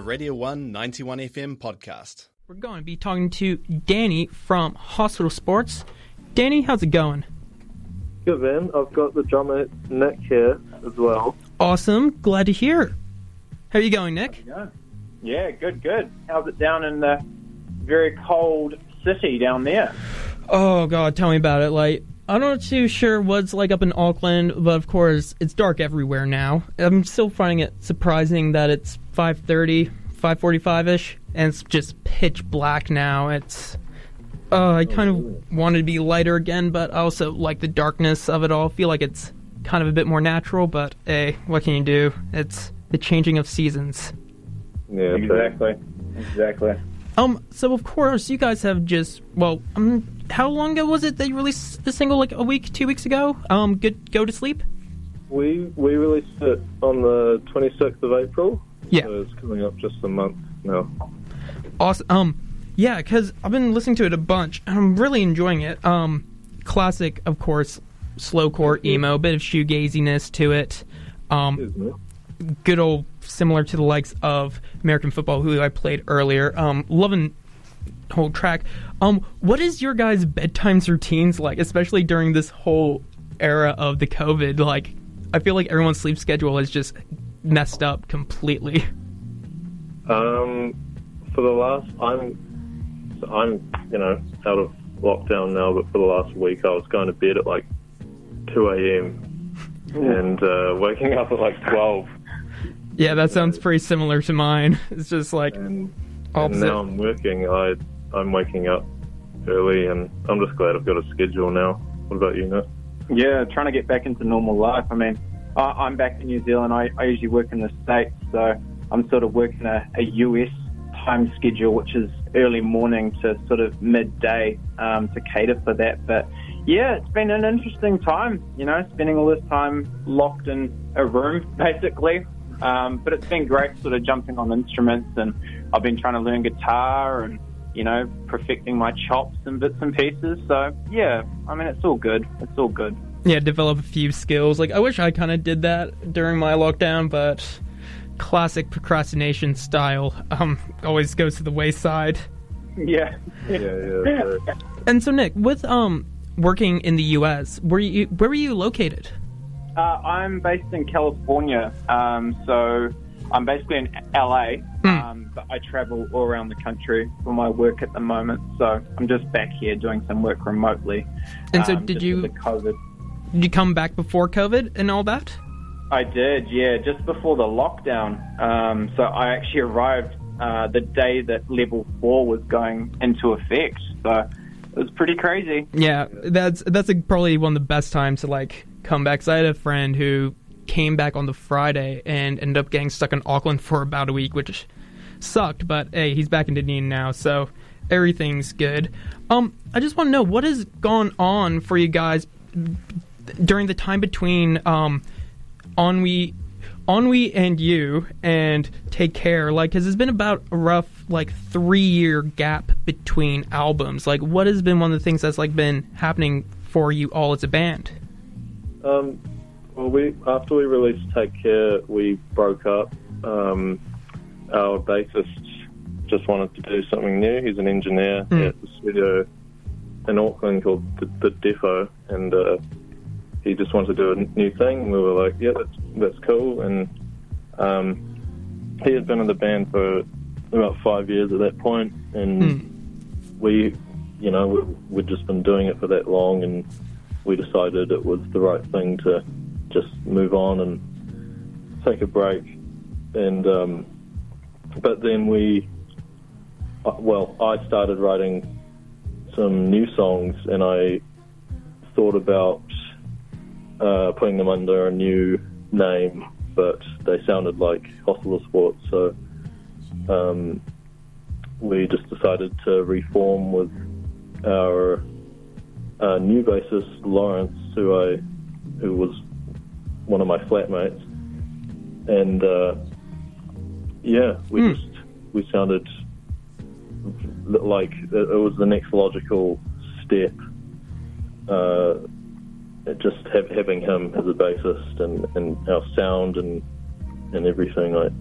a Radio 1 91 FM podcast. We're going to be talking to Danny from Hospital Sports. Danny, how's it going? Good man. I've got the drummer Nick here as well. Awesome. Glad to hear. How are you going, Nick? Yeah, good, good. How's it down in the very cold city down there? Oh God, tell me about it. Like, I'm not too sure what's like up in Auckland, but of course, it's dark everywhere now. I'm still finding it surprising that it's 5:30, 5:45 ish, and it's just pitch black now. It's uh, I kind of wanted to be lighter again, but I also like the darkness of it all. feel like it's kind of a bit more natural, but hey, what can you do? It's the changing of seasons. Yeah, Exactly, exactly. Um, so of course you guys have just well, um, how long ago was it that you released the single? Like a week, two weeks ago? Um, good, go to sleep. We we released it on the 26th of April. Yeah. So it's coming up just a month now. Awesome. Um, yeah, because I've been listening to it a bunch. and I'm really enjoying it. Um, classic, of course, slowcore emo, bit of shoegaziness to it. Um, good old similar to the likes of American football, who I played earlier. Um, loving whole track. Um, what is your guys' bedtimes routines like, especially during this whole era of the COVID? Like, I feel like everyone's sleep schedule is just messed up completely. Um, for the last, I'm, I'm, you know, out of lockdown now, but for the last week, I was going to bed at like 2 a.m. and uh, waking up at like 12. Yeah, that sounds pretty similar to mine. It's just like And, and now I'm working. I, I'm waking up early, and I'm just glad I've got a schedule now. What about you, Nick? Yeah, trying to get back into normal life. I mean, I, I'm back in New Zealand. I, I usually work in the States, so I'm sort of working a, a US time schedule, which is early morning to sort of midday um, to cater for that. But yeah, it's been an interesting time, you know, spending all this time locked in a room, basically. Um, but it's been great sort of jumping on instruments, and I've been trying to learn guitar and, you know, perfecting my chops and bits and pieces. So yeah, I mean, it's all good. It's all good. yeah, develop a few skills. Like I wish I kind of did that during my lockdown, but classic procrastination style um always goes to the wayside. Yeah. Yeah, yeah. so- And so Nick, with um working in the US, were you where were you located? Uh, I'm based in California, um, so I'm basically in LA, um, but I travel all around the country for my work at the moment. So I'm just back here doing some work remotely. And so um, did you COVID? did you come back before COVID and all that? I did, yeah, just before the lockdown. Um, so I actually arrived uh, the day that level four was going into effect. So it was pretty crazy. Yeah, that's that's like probably one of the best times to like come back. 'Cause I had a friend who came back on the Friday and ended up getting stuck in Auckland for about a week, which sucked. But hey, he's back in Dunedin now, so everything's good. Um, I just want to know what has gone on for you guys during the time between um, Ennui, Ennui and you, and Take Care. Like, because it's been about a rough like three year gap between albums. Like, what has been one of the things that's like been happening for you all as a band? Um, well, we after we released Take Care, we broke up. Um, our bassist just wanted to do something new. He's an engineer Mm. at the studio in Auckland called the, the Defo, and uh, he just wanted to do a new thing. And we were like, "Yeah, that's that's cool." And um, he had been in the band for about five years at that point, and Hmm. we, you know, we, we'd just been doing it for that long, and we decided it was the right thing to just move on and take a break. And um, but then we, uh, well, I started writing some new songs, and I thought about uh, putting them under a new name, but they sounded like Hospital Sports, so um, we just decided to reform with our uh, new bassist Lawrence, who I who was one of my flatmates, and uh, yeah, we Hmm. just we sounded like it was the next logical step. Uh, just have, having him as a bassist and, and our sound and and everything like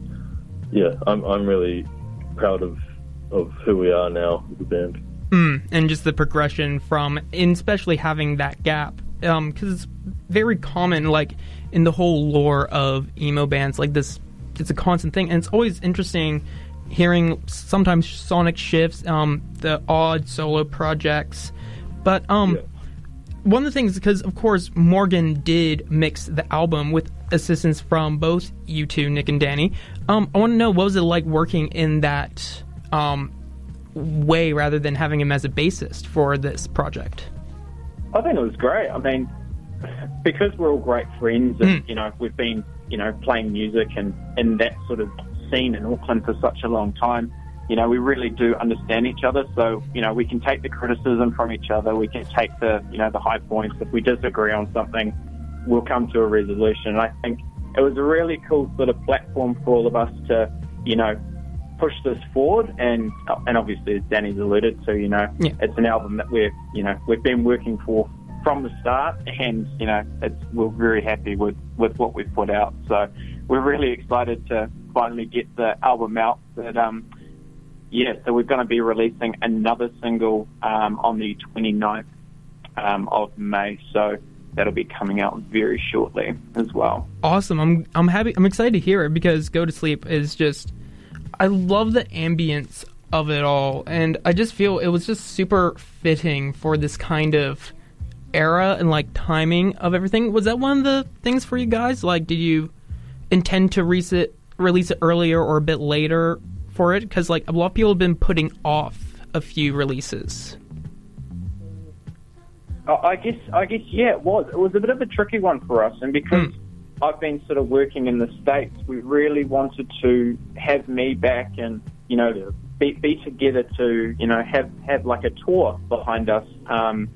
yeah, I'm I'm really proud of of who we are now as a band. Mm, and just the progression from, especially having that gap, because um, it's very common, like in the whole lore of emo bands, like this, it's a constant thing, and it's always interesting hearing sometimes sonic shifts, um, the odd solo projects, but um, yeah. one of the things because of course Morgan did mix the album with assistance from both you two, Nick and Danny. Um, I want to know what was it like working in that um, way rather than having him as a bassist for this project? I think it was great. I mean, because we're all great friends, and mm. you know, we've been you know playing music and in that sort of scene in Auckland for such a long time. You know, we really do understand each other. So, you know, we can take the criticism from each other. We can take the, you know, the high points. If we disagree on something, we'll come to a resolution. And I think it was a really cool sort of platform for all of us to, you know, push this forward. And and obviously, as Danny's alluded to, you know, yeah. it's an album that we're you know we've been working for from the start, and you know, it's we're very happy with with what we've put out. So we're really excited to finally get the album out. But um, yeah, so we're going to be releasing another single um, on the 29th um, of May. So that'll be coming out very shortly as well. Awesome. I'm I'm happy. I'm excited to hear it because Go to Sleep is just I love the ambience of it all, and I just feel it was just super fitting for this kind of era and like timing of everything. Was that one of the things for you guys? Like, did you intend to release it, release it earlier or a bit later for it? Because like a lot of people have been putting off a few releases. I guess, I guess, yeah, it was. It was a bit of a tricky one for us, and because. Mm I've been sort of working in the States, we really wanted to have me back and, you know, be, be together to, you know, have, have like a tour behind us um,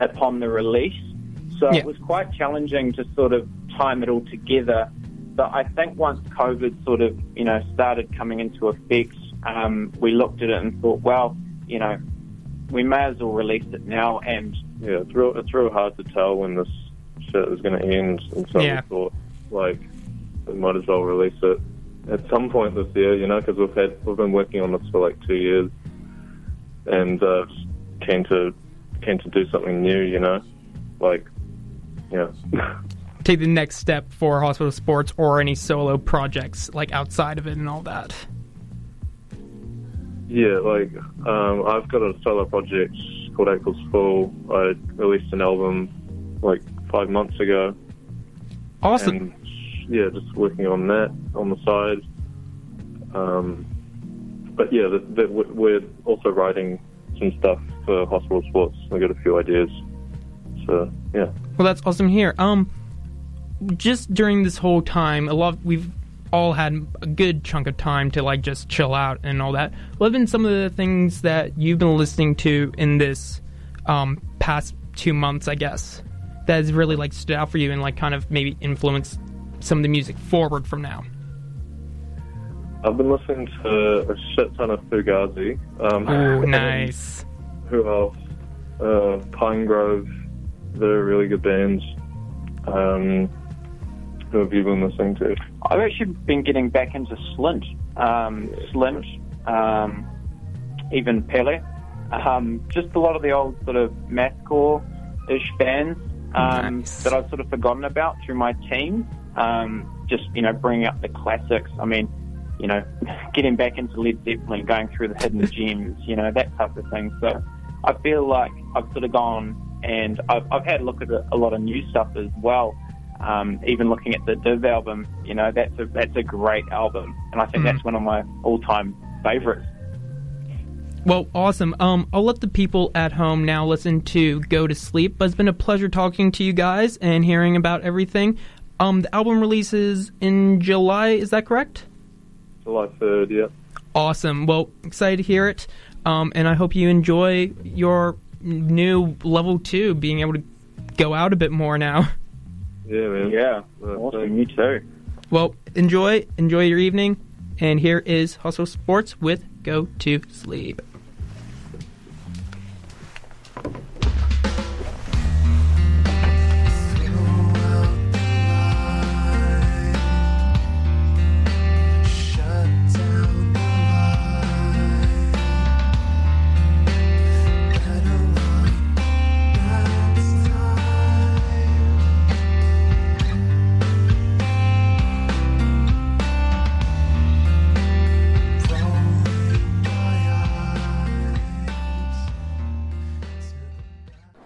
upon the release. So yeah. it was quite challenging to sort of time it all together. But I think once COVID sort of, you know, started coming into effect, um, we looked at it and thought, well, you know, we may as well release it now. And yeah, it's real. It's real hard to tell when this shit was going to end, and so yeah. we thought like we might as well release it at some point this year, you know, because we've had we've been working on this for like two years, and uh, keen to keen to do something new, you know, like yeah. Take the next step for Hospital Sports or any solo projects like outside of it and all that. Yeah, like um, I've got a solo project called April's Fall. I released an album like five months ago. Awesome. And, yeah, just working on that on the side. Um, but yeah, the, the, we're also writing some stuff for hospital sports. I got a few ideas. So yeah. Well, that's awesome here. Um, just during this whole time, a lot we've all had a good chunk of time to like just chill out and all that. What have been some of the things that you've been listening to in this um, past two months? I guess that has really like stood out for you and like kind of maybe influenced some of the music forward from now? I've been listening to a shit ton of Fugazi. Um, oh, nice. Who else? Uh, Pinegrove. They're really good bands. Um, who have you been listening to? I've actually been getting back into Slint. Um, Slint, um, even Pele. Um, just a lot of the old sort of mathcore-ish bands um, nice. that I've sort of forgotten about through my team. Um, just you know, bringing up the classics. I mean, you know, getting back into Led Zeppelin, going through the hidden gems, you know, that type of thing. So I feel like I've sort of gone and I've, I've had a look at a, lot of new stuff as well. Um, even looking at the DIIV album, you know, that's a that's a great album, and I think mm. that's one of my all-time favorites. Well, awesome. Um, I'll let the people at home now listen to Go to Sleep. But it's been a pleasure talking to you guys and hearing about everything. Um, the album releases in July. Is that correct? July third. Yeah. Awesome. Well, excited to hear it. Um, and I hope you enjoy your new level two, being able to go out a bit more now. Yeah, man. Yeah. awesome. Me too. Well, enjoy. Enjoy your evening. And here is Hospital Sports with Go to Sleep.